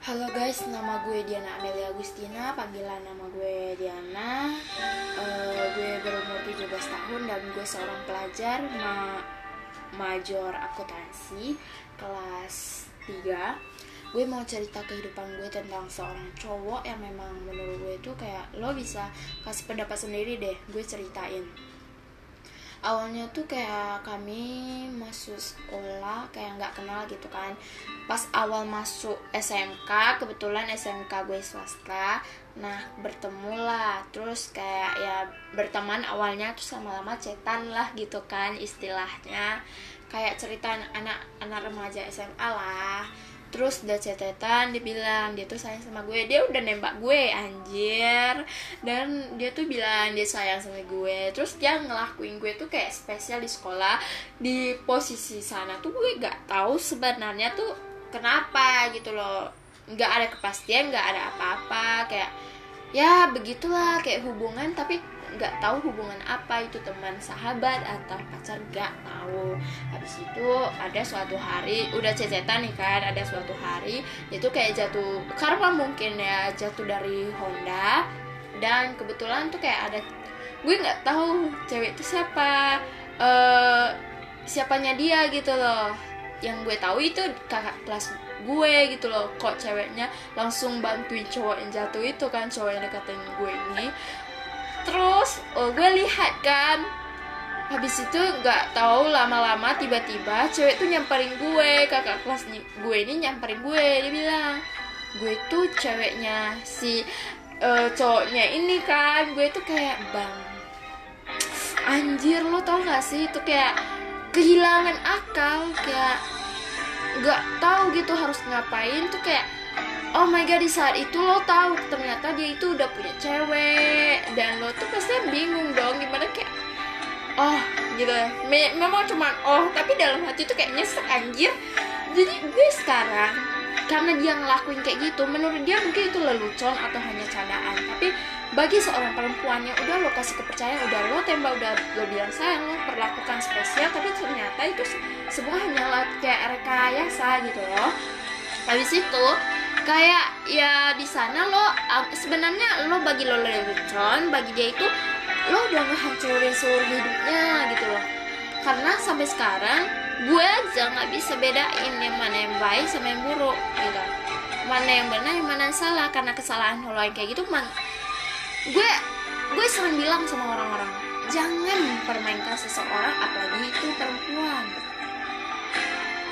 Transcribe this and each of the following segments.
Halo guys, nama gue Diana Amelia Agustina, panggilan nama gue Diana. Eh, gue berumur 17 tahun dan gue seorang pelajar ma major akuntansi kelas 3. Gue mau cerita kehidupan gue tentang seorang cowok yang memang menurut gue itu kayak lo bisa kasih pendapat sendiri deh, gue ceritain awalnya tuh kayak kami masuk sekolah kayak nggak kenal gitu kan. Pas awal masuk SMK kebetulan SMK gue swasta. Nah bertemu lah terus kayak ya berteman awalnya tuh sama lama cetan lah gitu kan istilahnya. Kayak cerita anak anak remaja SMA lah. Terus udah cetetan dia bilang dia tuh sayang sama gue. Dia udah nembak gue anjir dan dia tuh bilang dia sayang sama gue. Terus dia ngelakuin gue tuh kayak spesial di sekolah. Di posisi sana tuh gue gak tahu sebenarnya tuh kenapa gitu loh. Nggak ada kepastian nggak ada apa-apa. Kayak ya begitulah kayak hubungan. Tapi nggak tahu hubungan apa itu teman sahabat atau pacar nggak tahu. Habis itu ada suatu hari udah cecetan nih kan ada suatu hari itu kayak jatuh karma mungkin ya jatuh dari Honda dan kebetulan tuh kayak ada gue nggak tahu cewek itu siapa uh, siapanya dia gitu loh. Yang gue tahu itu kakak kelas gue gitu loh. Kok ceweknya langsung bantuin cowok yang jatuh itu kan cowok yang deketin gue ini. Terus oh, gue lihat kan habis itu nggak tahu lama-lama tiba-tiba cewek tuh nyamperin gue kakak kelas gue ini nyamperin gue. Dia bilang gue tuh ceweknya si uh, cowoknya ini kan gue tuh kayak bang anjir lo tau gak sih? Itu kayak kehilangan akal kayak nggak tahu gitu harus ngapain. Tuh kayak oh my god di saat itu lo tahu ternyata dia itu udah punya cewek. Dan lo tuh pasti bingung dong gimana kayak oh gitu. Me memang cuma oh tapi dalam hati tuh kayak nyesek anjir. Jadi gue sekarang karena dia ngelakuin kayak gitu menurut dia mungkin itu lelucon atau hanya candaan. Tapi bagi seorang perempuan yang udah lo kasih kepercayaan udah lo tembak udah lo bilang sayang lo perlakukan spesial tapi ternyata itu sebuah hanyalah kayak rekayasa gitu loh. Habis itu kayak ya di sana lo sebenarnya lo bagi lo lelucon bagi dia itu lo udah ngehancurin seluruh hidupnya gitu loh. Karena sampai sekarang gue aja nggak bisa bedain yang mana yang baik sama yang buruk gitu. Mana yang benar yang mana yang salah karena kesalahan lo yang kayak gitu man. Gue gue sering bilang sama orang-orang jangan mempermainkan seseorang apalagi itu perempuan.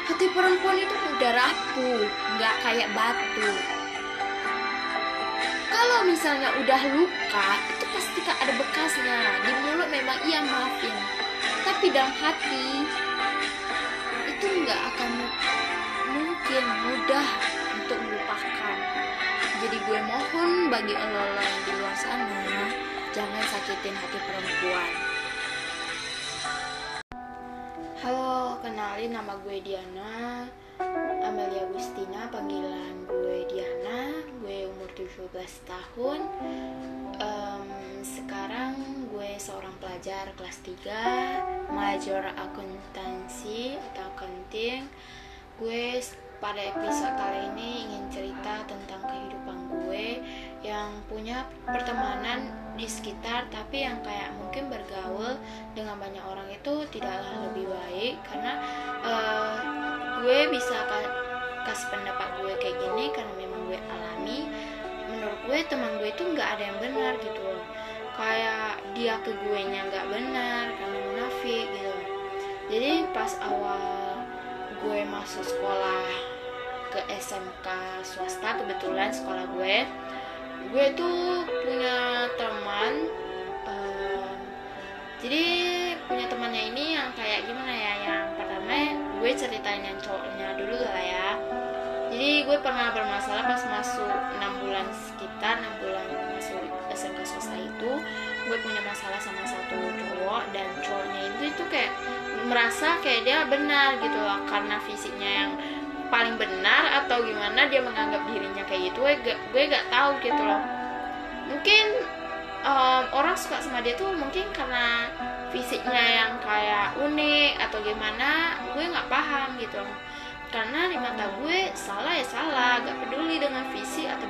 Hati perempuan itu udah rapuh nggak kayak batu. Kalau misalnya udah luka itu pasti ada bekasnya. Di mulut memang iya maafin. Tapi dalam hati itu nggak akan mungkin mudah untuk melupakan. Jadi gue mohon bagi lo yang di luar sana jangan sakitin hati perempuan. Halo kenalin nama gue Diana Amelia Agustina panggilan gue Diana gue umur 17 tahun. Um, sekarang gue seorang pelajar kelas 3 major akuntansi atau accounting gue pada episode kali ini ingin cerita tentang kehidupan gue yang punya pertemanan di sekitar tapi yang kayak mungkin bergaul dengan banyak orang itu tidaklah lebih baik karena uh, gue bisa ka kasih pendapat gue kayak gini karena memang gue alami. Menurut gue teman gue itu nggak ada yang benar gitu loh. Kayak dia ke gue nya nggak benar karena munafik gitu. Jadi pas awal gue masuk sekolah ke SMK swasta kebetulan sekolah gue gue tuh punya teman um, jadi punya temannya ini yang kayak gimana ya gue ceritain yang cowoknya dulu lah ya. Jadi gue pernah bermasalah pas masuk 6 bulan sekitar 6 bulan masuk SMK swasta itu gue punya masalah sama satu cowok dan cowoknya itu itu kayak merasa kayak dia benar gitu loh karena fisiknya yang paling benar atau gimana dia menganggap dirinya kayak gitu gue gak gue gak tahu gitu loh. Mungkin um, orang suka sama dia tuh mungkin karena fisiknya yang kayak unik atau gimana gue nggak paham gitu. Karena di mata gue salah ya salah gak peduli dengan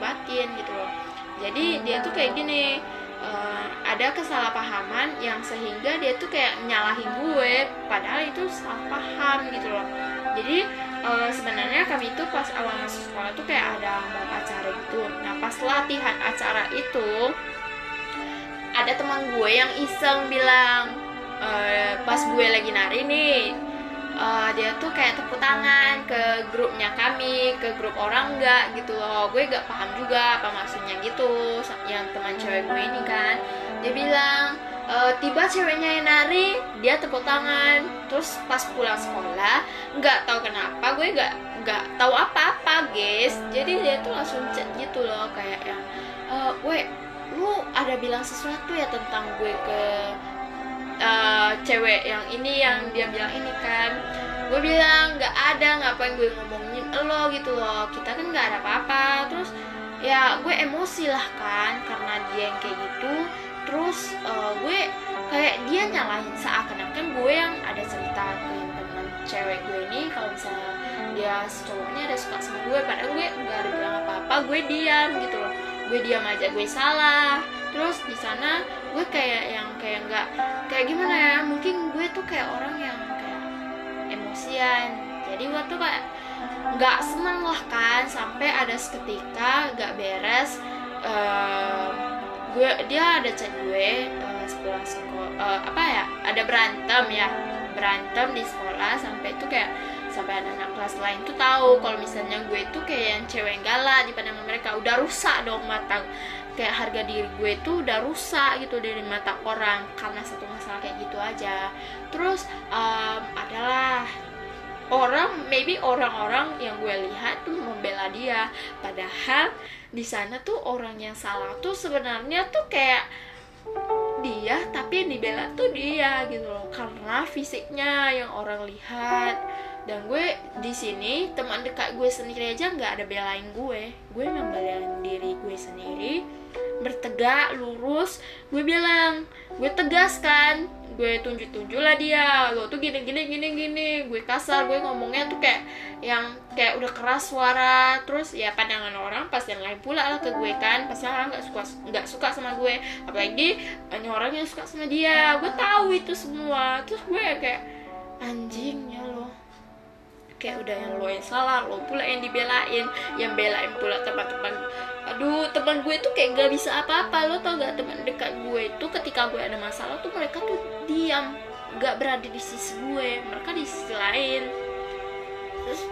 batin gitu loh. Jadi dia tuh kayak gini uh, ada kesalahpahaman yang sehingga dia tuh kayak nyalahin gue padahal itu salah paham gitu loh. Jadi uh, sebenarnya kami itu pas awal masuk sekolah tuh kayak ada mau acara gitu. Nah pas latihan acara itu ada teman gue yang iseng bilang uh, pas gue lagi nari nih uh, dia tuh kayak tepuk tangan ke grupnya kami ke grup orang enggak gitu loh. Gue gak paham juga apa maksudnya gitu yang teman cewek gue ini kan. Dia bilang e, tiba ceweknya yang nari dia tepuk tangan. Terus pas pulang sekolah nggak tahu kenapa gue nggak nggak tahu apa-apa guys. Jadi dia tuh langsung chat gitu loh kayak yang e, gue lu ada bilang sesuatu ya tentang gue ke uh, cewek yang ini yang dia bilang ini kan. Gue bilang nggak ada ngapain gue ngomongin lo gitu loh. Kita kan nggak ada apa-apa. Terus ya gue emosi lah kan karena dia yang kayak gitu. Terus uh, gue kayak dia nyalahin seakan-akan gue yang ada cerita ke teman cewek gue ini. Kalau misalnya dia cowoknya ada suka sama gue padahal gue nggak ada bilang apa-apa gue diam gitu loh. Gue diam aja gue salah terus di sana gue kayak yang kayak nggak kayak gimana ya mungkin gue tuh kayak orang yang kayak emosian. Jadi gue tuh kayak nggak seneng lah kan sampai ada seketika gak beres uh, gue dia ada chat gue uh, sekolah sekolah uh, apa ya ada berantem ya berantem di sekolah sampai itu kayak sampai anak-anak kelas lain tuh tahu kalau misalnya gue tuh kayak yang cewek galak di pandangan mereka udah rusak dong mata kayak harga diri gue tuh udah rusak gitu dari mata orang karena satu masalah kayak gitu aja. Terus um, adalah orang maybe orang-orang yang gue lihat tuh membela dia. Padahal di sana tuh orang yang salah tuh sebenarnya tuh kayak dia tapi yang dibela tuh dia gitu loh. Karena fisiknya yang orang lihat. Dan gue di sini teman dekat gue sendiri aja nggak ada belain gue. Gue membelain diri gue sendiri bertegak lurus gue bilang gue tegas kan? Gue tunjuk tunjuk lah dia. Lo tuh gini gini gini gini. Gue kasar gue ngomongnya tuh kayak yang kayak udah keras suara. Terus ya pandangan orang pas yang lain pula lah ke gue kan. Pasti orang nggak suka nggak suka sama gue. Apalagi hanya orang yang suka sama dia. Gue tahu itu semua. Terus gue kayak anjingnya lo kayak udah yang lo yang salah lo pula yang dibelain yang belain pula teman-teman. Aduh teman gue tuh kayak gak bisa apa-apa. Lo tau gak teman dekat gue itu ketika gue ada masalah tuh mereka tuh diam gak berada di sisi gue mereka di sisi lain. Terus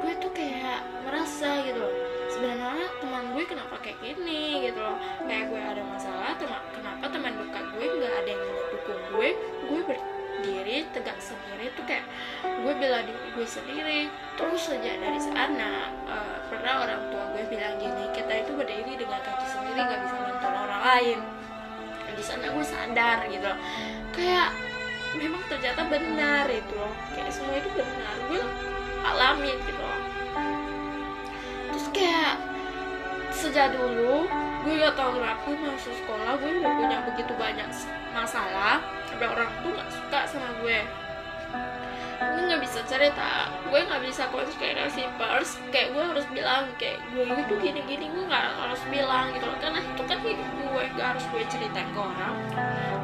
gue tuh kayak merasa gitu loh sebenarnya teman gue kenapa kayak gini? gitu loh. Kayak gue ada masalah kenapa teman dekat gue nggak ada yang mendukung gue? Gue ber diri tegak sendiri tuh kayak gue bela diri gue sendiri. Terus saja dari sana uh, pernah orang tua gue bilang gini kita itu berdiri dengan kaki sendiri nggak bisa bantu orang lain. Di sana gue sadar gitu kayak memang ternyata benar itu loh. Kayak semua itu benar. Gue alami gitu loh. Terus kayak sejak dulu gue gak tau kenapa masuk sekolah gue udah punya begitu banyak masalah sampai orang tuh gak suka sama gue. Gue nggak bisa cerita. Gue nggak bisa konspirasi pers. Kayak gue harus bilang kayak gue itu gini gini gue nggak harus bilang gitu loh. Karena itu kan hidup gue. Gak harus gue ceritain ke orang.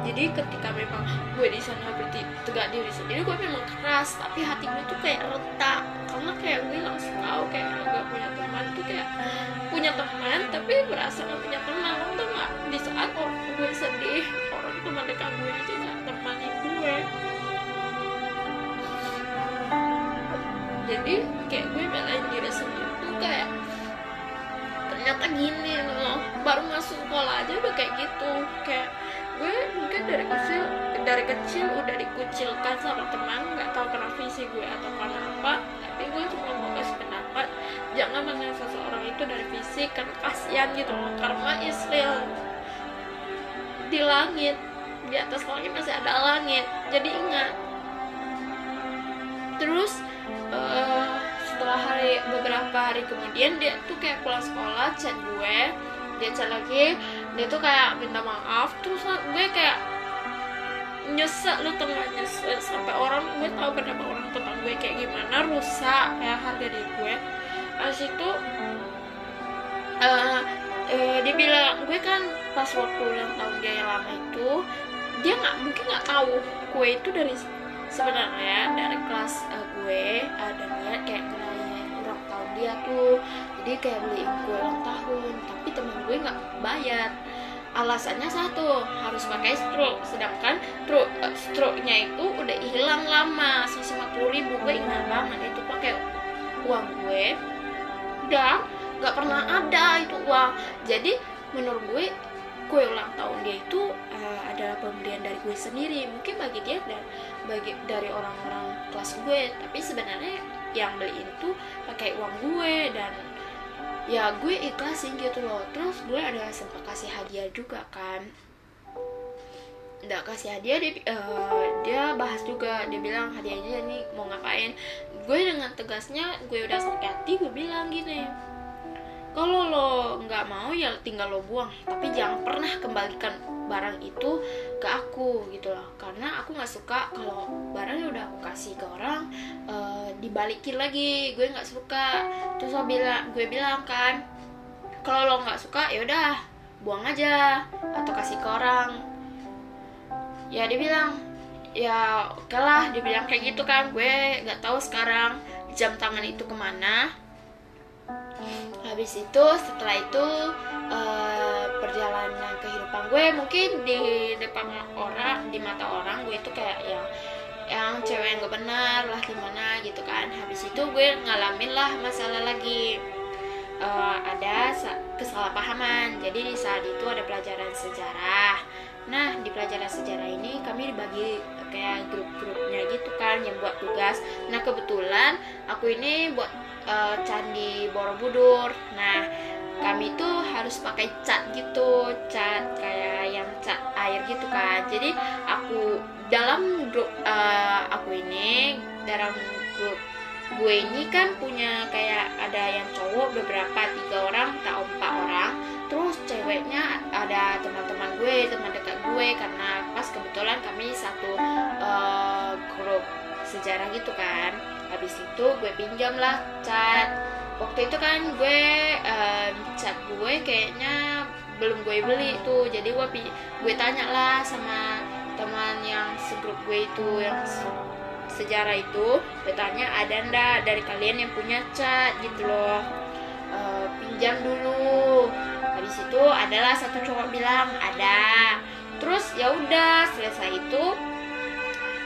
Jadi ketika memang gue di sana berarti tegak diri sendiri gue memang keras. Tapi hati gue tuh kayak retak. Karena kayak gue langsung tahu kayak gak punya teman tuh kayak punya teman tapi berasa gak punya teman. Lo tuh gak di saat orang gue sedih teman dekat gue aja gak temani gue. Jadi kayak gue belain diri sendiri tuh kayak ternyata gini loh. Baru masuk sekolah aja udah kayak gitu. Kayak gue mungkin dari kecil dari kecil udah dikucilkan sama teman nggak tahu karena visi gue atau karena apa. Tapi gue cuma mau kasih pendapat jangan menilai seseorang itu dari fisik karena kasihan gitu loh karena Israel di langit di atas langit masih ada langit. Jadi ingat. Terus uh, setelah hari beberapa hari kemudian dia tuh kayak pulang sekolah chat gue. Dia chat lagi. Dia tuh kayak minta maaf. Terus gue kayak nyesek lu tengah nyesek sampai orang gue tahu kenapa orang tentang gue kayak gimana rusak ya harga diri gue. Habis itu uh, uh, dia bilang gue kan pas waktu ulang tahun dia yang lama itu dia nggak mungkin nggak tahu kue itu dari sebenarnya dari kelas uh, gue ada niat kayak ngerayain ulang tahun dia tuh. Jadi kayak beliin kue ulang tahun tapi temen gue nggak bayar. Alasannya satu harus pakai stroke. Sedangkan stroke uh, stroke-nya itu udah hilang lama 150 ribu. Gue ingat banget itu pakai uang gue. Dan nggak pernah ada itu uang. Jadi menurut gue kue ulang tahun dia itu uh, adalah pemberian dari gue sendiri. Mungkin bagi dia dan bagi dari orang-orang kelas gue. Tapi sebenarnya yang beli itu pakai uang gue dan ya gue ikhlasin gitu loh. Terus gue ada sempat kasih hadiah juga kan. Nggak kasih hadiah dia uh, dia bahas juga. Dia bilang hadiahnya nih mau ngapain? Gue dengan tegasnya gue udah sakit hati gue bilang gini kalau lo nggak mau ya tinggal lo buang. Tapi jangan pernah kembalikan barang itu ke aku gitu loh. Karena aku nggak suka kalau barangnya udah aku kasih ke orang uh, dibalikin lagi. Gue nggak suka. Terus lo bilang gue bilang kan kalau lo nggak suka ya udah buang aja atau kasih ke orang. Ya dia bilang ya oke lah dibilang kayak gitu kan. Gue nggak tahu sekarang jam tangan itu ke mana habis itu setelah itu uh, perjalanan kehidupan gue mungkin di depan orang di mata orang gue itu kayak yang yang cewek yang gak benar lah gimana gitu kan. Habis itu gue ngalamin lah masalah lagi. Uh, ada kesalahpahaman. Jadi di saat itu ada pelajaran sejarah. Nah di pelajaran sejarah ini kami dibagi kayak grup-grupnya gitu kan yang buat tugas. Nah kebetulan aku ini buat uh, candi Borobudur. Nah kami tuh harus pakai cat gitu cat kayak yang cat air gitu kan jadi aku dalam grup uh, aku ini dalam grup gue ini kan punya kayak ada yang cowok beberapa tiga orang tak empat orang. Terus ceweknya ada teman-teman gue teman dekat gue karena pas kebetulan kami satu uh, grup sejarah gitu kan habis itu gue pinjam lah cat waktu itu kan gue um, cat gue kayaknya belum gue beli tuh. Jadi gue gue tanya lah sama teman yang segrup gue itu yang sejarah itu. Gue tanya ada ndak dari kalian yang punya cat gitu loh. E, pinjam dulu. Habis itu adalah satu cowok bilang ada. Terus ya udah selesai itu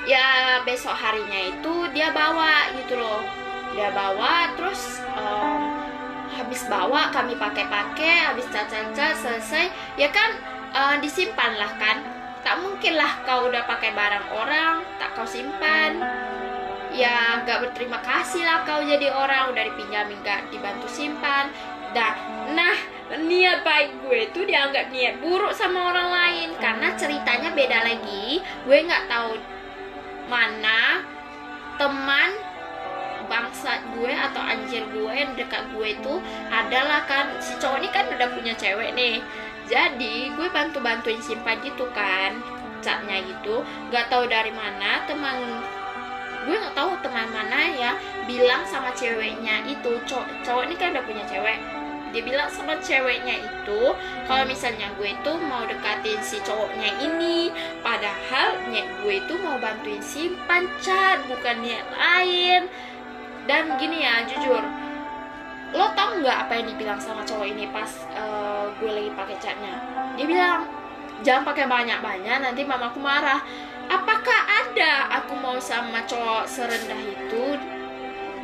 ya besok harinya itu dia bawa gitu loh. Dia bawa terus um, habis bawa kami pakai-pakai habis caca-caca selesai. Ya kan uh, disimpan lah kan. Tak mungkin lah kau udah pakai barang orang tak kau simpan. Ya gak berterima kasih lah kau jadi orang. Udah dipinjamin gak dibantu simpan. Dah. Nah niat baik gue itu dianggap niat buruk sama orang lain. Karena ceritanya beda lagi. Gue nggak tahu mana teman bangsa gue atau anjir gue yang dekat gue itu adalah kan si cowok ini kan udah punya cewek nih. Jadi gue bantu bantuin simpan gitu kan catnya gitu. Nggak tahu dari mana teman gue nggak tahu teman mana ya bilang sama ceweknya itu cowok cowok ini kan udah punya cewek dia bilang sama ceweknya itu kalau misalnya gue itu mau dekatin si cowoknya ini padahal niat gue itu mau bantuin simpan cat bukan niat lain. Dan gini ya jujur lo tau nggak apa yang dibilang sama cowok ini pas uh, gue lagi pakai catnya? Dia bilang jangan pakai banyak banyak nanti mamaku marah. Apakah ada aku mau sama cowok serendah itu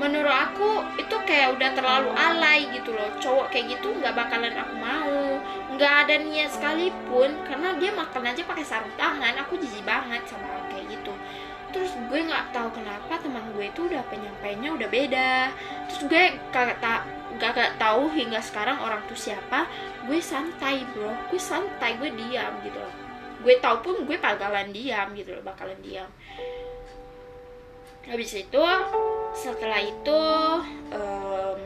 menurut aku itu kayak udah terlalu alay gitu loh. Cowok kayak gitu nggak bakalan aku mau. Nggak ada niat sekalipun karena dia makan aja pakai sarung tangan. Aku jijik banget sama orang kayak gitu. Terus gue nggak tahu kenapa teman gue itu udah penyampainya udah beda. Terus gue kagak tak gak tahu hingga sekarang orang tuh siapa. Gue santai bro. Gue santai gue diam gitu loh. Gue tau pun gue bakalan diam gitu loh bakalan diam habis itu setelah itu um,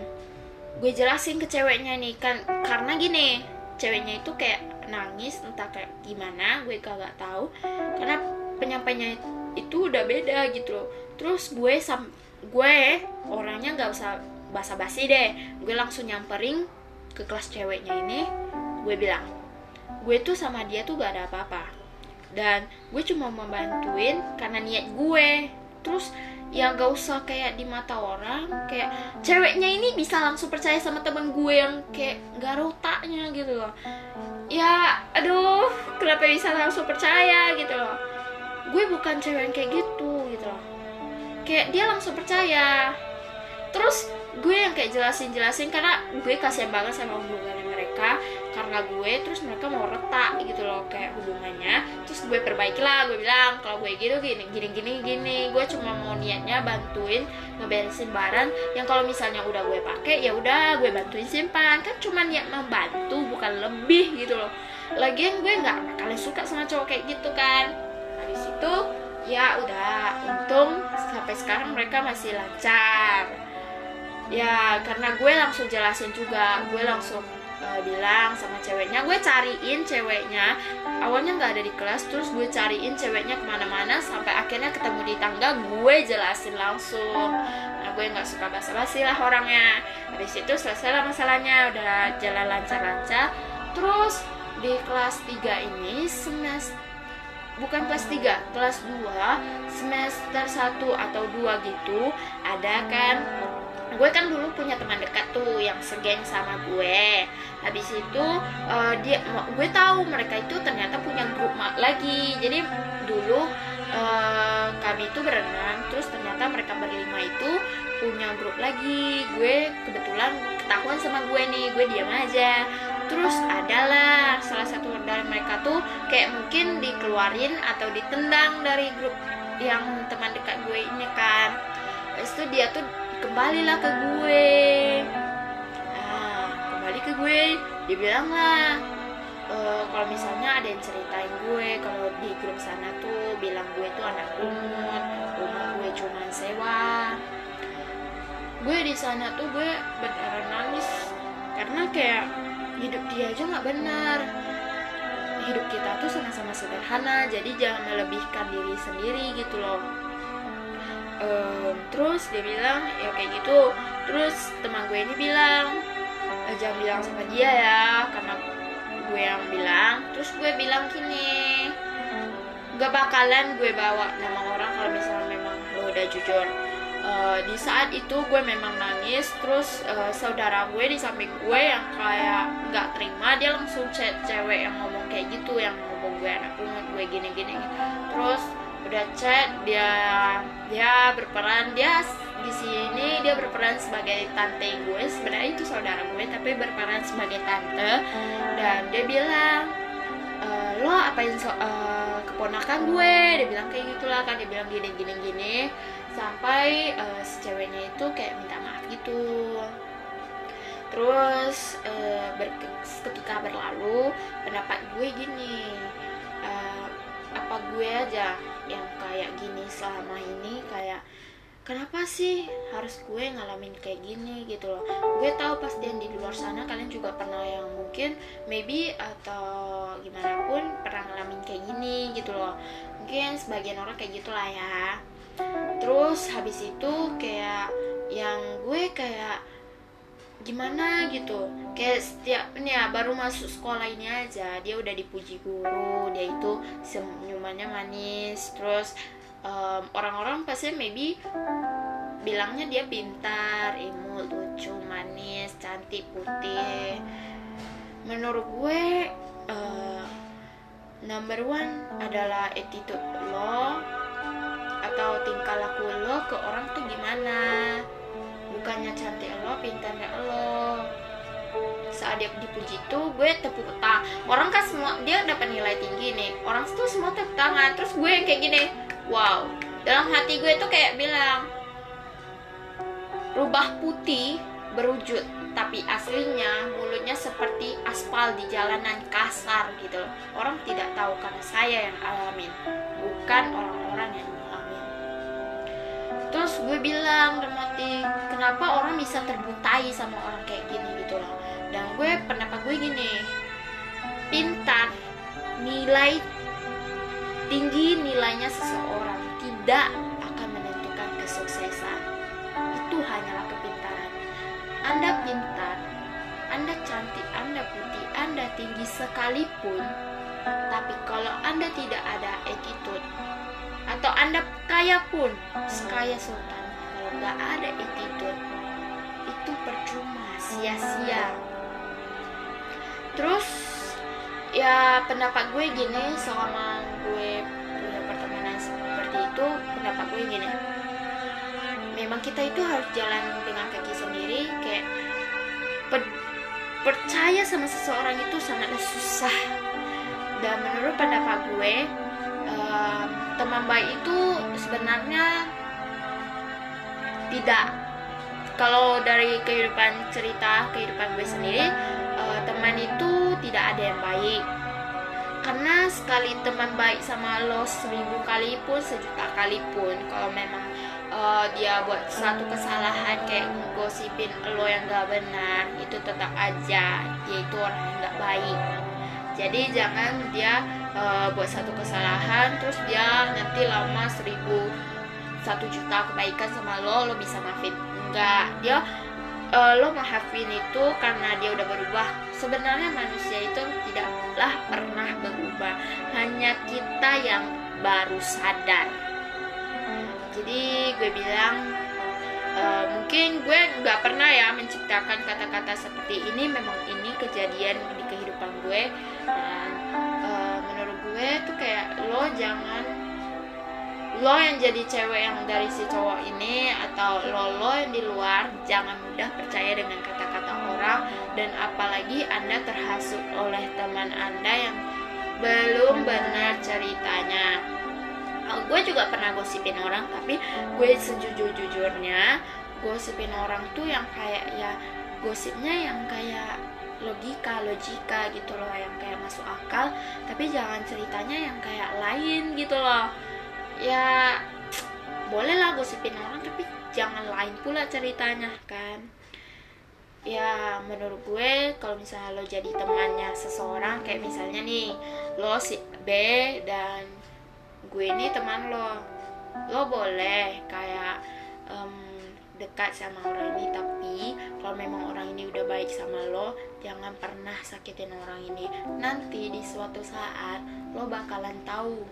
gue jelasin ke ceweknya nih kan karena gini ceweknya itu kayak nangis entah kayak gimana gue kagak tahu karena penyampainya itu udah beda gitu loh. Terus gue sam gue orangnya nggak usah basa-basi deh gue langsung nyamperin ke kelas ceweknya ini gue bilang gue tuh sama dia tuh gak ada apa-apa. Dan gue cuma membantuin karena niat gue terus ya gak usah kayak di mata orang kayak ceweknya ini bisa langsung percaya sama temen gue yang kayak gak ada gitu loh. Ya aduh kenapa bisa langsung percaya gitu loh? Gue bukan cewek yang kayak gitu gitu loh. Kayak dia langsung percaya. Terus gue yang kayak jelasin jelasin karena gue kasihan banget sama hubungannya mereka karena gue terus mereka mau retak gitu loh kayak hubungannya. Terus gue perbaiki lah gue bilang kalau gue gitu gini gini gini gini. Gue cuma mau niatnya bantuin ngeberesin barang yang kalau misalnya udah gue pakai ya udah gue bantuin simpan. Kan cuma niat membantu bukan lebih gitu loh. Lagian gue nggak kalian suka sama cowok kayak gitu kan. Habis itu ya udah untung sampai sekarang mereka masih lancar. Ya karena gue langsung jelasin juga gue langsung uh, bilang sama ceweknya gue cariin ceweknya. Awalnya nggak ada di kelas terus gue cariin ceweknya ke mana-mana sampai akhirnya ketemu di tangga gue jelasin langsung. Nah gue nggak suka basa-basi lah orangnya. Habis itu selesai lah masalahnya udah jalan lancar-lancar. Terus di kelas 3 ini semester bukan kelas 3, kelas 2 semester 1 atau 2 gitu ada kan gue kan dulu punya teman dekat tuh yang segeng sama gue. Habis itu uh, dia gue tahu mereka itu ternyata punya grup lagi. Jadi dulu uh, kami itu berenang terus ternyata mereka berlima itu punya grup lagi. Gue kebetulan ketahuan sama gue nih gue diam aja. Terus adalah salah satu dari mereka tuh kayak mungkin dikeluarin atau ditendang dari grup yang teman dekat gue ini kan. Terus itu dia tuh kembalilah ke gue. Nah kembali ke gue dia bilang lah e, kalau misalnya ada yang ceritain gue kalau di grup sana tuh bilang gue tuh anak umur rumah gue cuma sewa. Gue di sana tuh gue beneran nangis karena kayak hidup dia aja nggak benar. Hidup kita tuh sama-sama sederhana jadi jangan melebihkan diri sendiri gitu loh um, terus dia bilang ya kayak gitu. Terus teman gue ini bilang e, jangan bilang sama dia ya karena gue yang bilang. Terus gue bilang gini gak bakalan gue bawa nama orang kalau misalnya memang lo udah jujur. Uh, di saat itu gue memang nangis terus uh, saudara gue di samping gue yang kayak nggak terima dia langsung chat cewek yang ngomong kayak gitu yang ngomong gue anak umur gue gini gini terus udah chat dia dia berperan dia di sini dia berperan sebagai tante gue. Sebenarnya itu saudara gue tapi berperan sebagai tante. Dan dia bilang e, lo apain so, uh, keponakan gue? Dia bilang kayak gitulah kan dia bilang gini gini gini. Sampai uh, si ceweknya itu kayak minta maaf gitu. Terus uh, ber ketika berlalu pendapat gue gini uh, apa gue aja kayak gini selama ini kayak kenapa sih harus gue ngalamin kayak gini? Gitu loh. Gue tahu pasti yang di luar sana kalian juga pernah yang mungkin maybe atau gimana pun pernah ngalamin kayak gini gitu loh. Mungkin sebagian orang kayak gitulah ya. Terus habis itu kayak yang gue kayak gimana gitu. Kayak setiap ini ya baru masuk sekolah ini aja dia udah dipuji guru dia itu senyumannya manis terus um, orang-orang pasti maybe bilangnya dia pintar imut lucu manis cantik putih. Menurut gue uh, number one adalah attitude lo atau tingkah laku lo ke orang tuh gimana bukannya cantik lo pintarnya lo? Saat dia dipuji tuh gue tepuk tangan. Orang kan semua dia dapat nilai tinggi nih. Orang tuh semua tepuk tangan. Terus gue yang kayak gini wow. Dalam hati gue tuh kayak bilang rubah putih berwujud tapi aslinya mulutnya seperti aspal di jalanan kasar gitu loh. Orang tidak tahu karena saya yang alamin bukan yang terus gue bilang hati kenapa orang bisa terbutai sama orang kayak gini? Gitu loh. Dan gue pendapat gue gini pintar nilai tinggi nilainya seseorang tidak akan menentukan kesuksesan. Itu hanyalah kepintaran. Anda pintar anda cantik sekalipun tapi kalau anda tidak ada attitude atau anda kaya pun sekaya sultan. Kalau nggak ada attitude itu percuma sia-sia. Terus ya pendapat gue gini selama gue punya pertemanan seperti itu pendapat gue gini. Memang kita itu harus jalan dengan kaki sendiri kayak per, percaya sama seseorang itu sangatlah susah. Dan menurut pendapat gue uh, teman baik itu sebenarnya tidak. Kalau dari kehidupan cerita kehidupan gue sendiri uh, teman itu tidak ada yang baik. Karena sekali teman baik sama lo seribu kali pun sejuta kali pun kalau memang uh, dia buat satu kesalahan kayak gosipin lo yang gak benar itu tetap aja dia itu orang yang gak baik. Jadi jangan dia uh, buat satu kesalahan terus dia nanti lama seribu satu juta kebaikan sama lo lo bisa maafin. Enggak dia uh, lo maafin itu karena dia udah berubah. Sebenarnya manusia itu tidaklah pernah berubah hanya kita yang baru sadar. Jadi gue bilang uh, mungkin gue nggak pernah ya menciptakan kata-kata seperti ini. Memang ini kejadian di kehidupan gue. Uh, gue tuh kayak lo jangan lo yang jadi cewek yang dari si cowok ini atau lo lo yang di luar jangan mudah percaya dengan kata-kata orang. Dan apalagi anda terhasut oleh teman anda yang belum benar ceritanya. Gue juga pernah gosipin orang tapi gue sejujur-jujurnya gosipin orang tuh yang kayak ya gosipnya yang kayak logika logika gitu loh yang kayak masuk akal tapi jangan ceritanya yang kayak lain gitu loh. Ya bolehlah gosipin orang tapi jangan lain pula ceritanya kan? Ya menurut gue kalau misalnya lo jadi temannya seseorang kayak misalnya nih lo si B dan gue ini teman lo lo boleh kayak um, dekat sama orang ini tapi kalau memang orang ini udah baik sama lo jangan pernah sakitin orang ini. Nanti di suatu saat lo bakalan tahu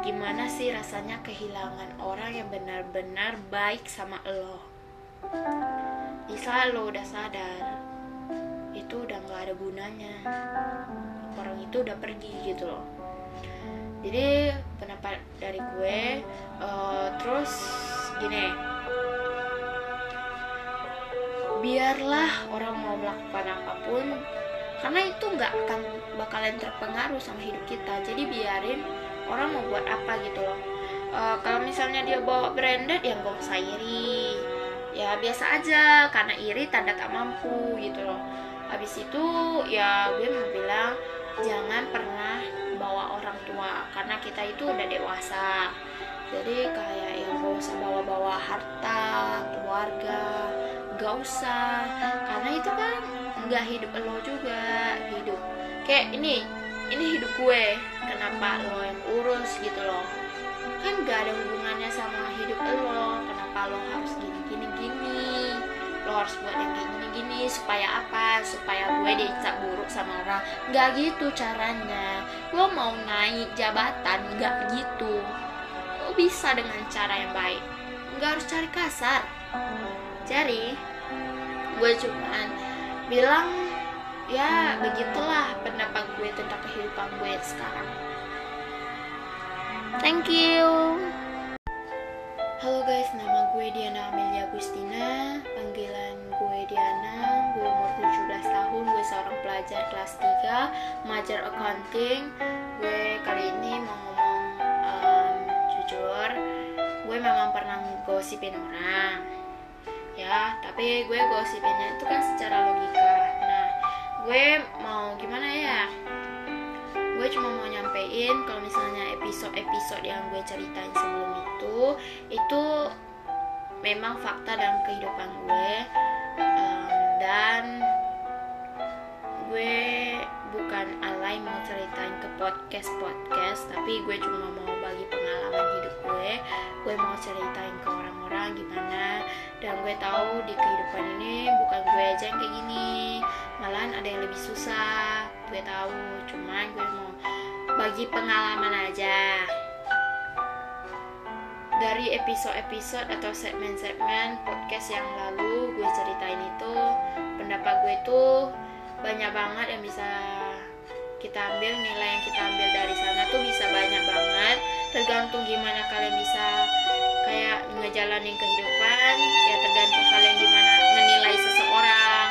gimana sih rasanya kehilangan orang yang benar-benar baik sama lo. Bisa lo udah sadar itu udah nggak ada gunanya. Orang itu udah pergi gitu loh. Jadi pendapat dari gue uh, terus gini biarlah orang mau melakukan apa pun karena itu nggak akan bakalan terpengaruh sama hidup kita. Jadi biarin orang mau buat apa gitu loh. Uh, kalau misalnya dia bawa branded ya gak usah iri. Ya biasa aja karena iri tanda tak mampu gitu loh. Habis itu ya gue mau bilang jangan pernah bawa orang tua karena kita itu udah dewasa. Jadi kayak ya gak usah bawa-bawa harta keluarga gak usah. Karena itu kan nggak hidup lo juga hidup. Kayak ini ini hidup gue. Kenapa lo yang urus gitu loh? Kan gak ada hubungannya sama hidup lo. Kenapa lo harus gini gini? Gini lo harus buat yang kayak gini. Gini supaya apa? Supaya gue dicap buruk sama orang. Nggak gitu caranya. Lo mau naik jabatan nggak gitu. Lo bisa dengan cara yang baik. Nggak harus cari kasar. Jadi gue cuman bilang ya begitulah pendapat gue tentang kehidupan gue sekarang. Thank you. Halo guys nama gue Diana Amelia Agustina panggilan gue Diana gue umur 17 tahun gue seorang pelajar kelas 3 majar accounting. Gue kali ini mau ngomong um, jujur gue memang pernah gosipin orang ya tapi gue gosipinnya itu kan secara logika. Nah gue mau gimana ya? Gue cuma mau nyampein kalau misalnya episode-episode yang gue ceritain sebelum itu itu memang fakta dalam kehidupan gue um, dan gue bukan alay mau ceritain ke podcast podcast tapi gue cuma mau bagi pengalaman hidup gue gue mau ceritain ke orang-orang gimana. Dan gue tahu di kehidupan ini bukan gue aja yang kayak gini. Malahan ada yang lebih susah gue tahu. Cuman gue mau bagi pengalaman aja. Dari episode-episode atau segmen-segmen podcast yang lalu gue ceritain itu pendapat gue tuh banyak banget yang bisa kita ambil nilai yang kita ambil dari sana tuh bisa banyak banget tergantung gimana kalian bisa kayak ngejalanin kehidupan ya tergantung kalian gimana menilai seseorang.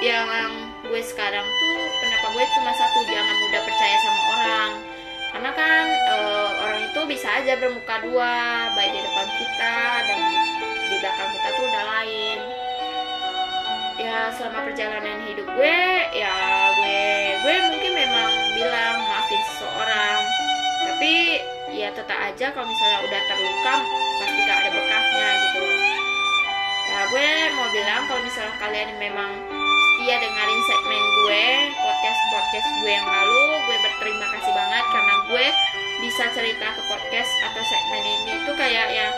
Yang gue sekarang tuh pendapat gue cuma satu jangan mudah percaya sama orang. Karena kan e, orang itu bisa aja bermuka dua baik di depan kita dan di belakang kita tuh udah lain. Ya selama perjalanan hidup gue ya gue gue mungkin memang bilang maafin seseorang tapi ya tetap aja kalau misalnya udah terluka pasti gak ada bekasnya gitu ya gue mau bilang kalau misalnya kalian memang setia dengerin segmen gue podcast podcast gue yang lalu gue berterima kasih banget karena gue bisa cerita ke podcast atau segmen ini itu kayak ya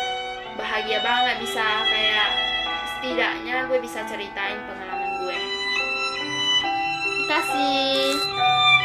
bahagia banget bisa kayak setidaknya gue bisa ceritain pengalaman gue. Terima kasih.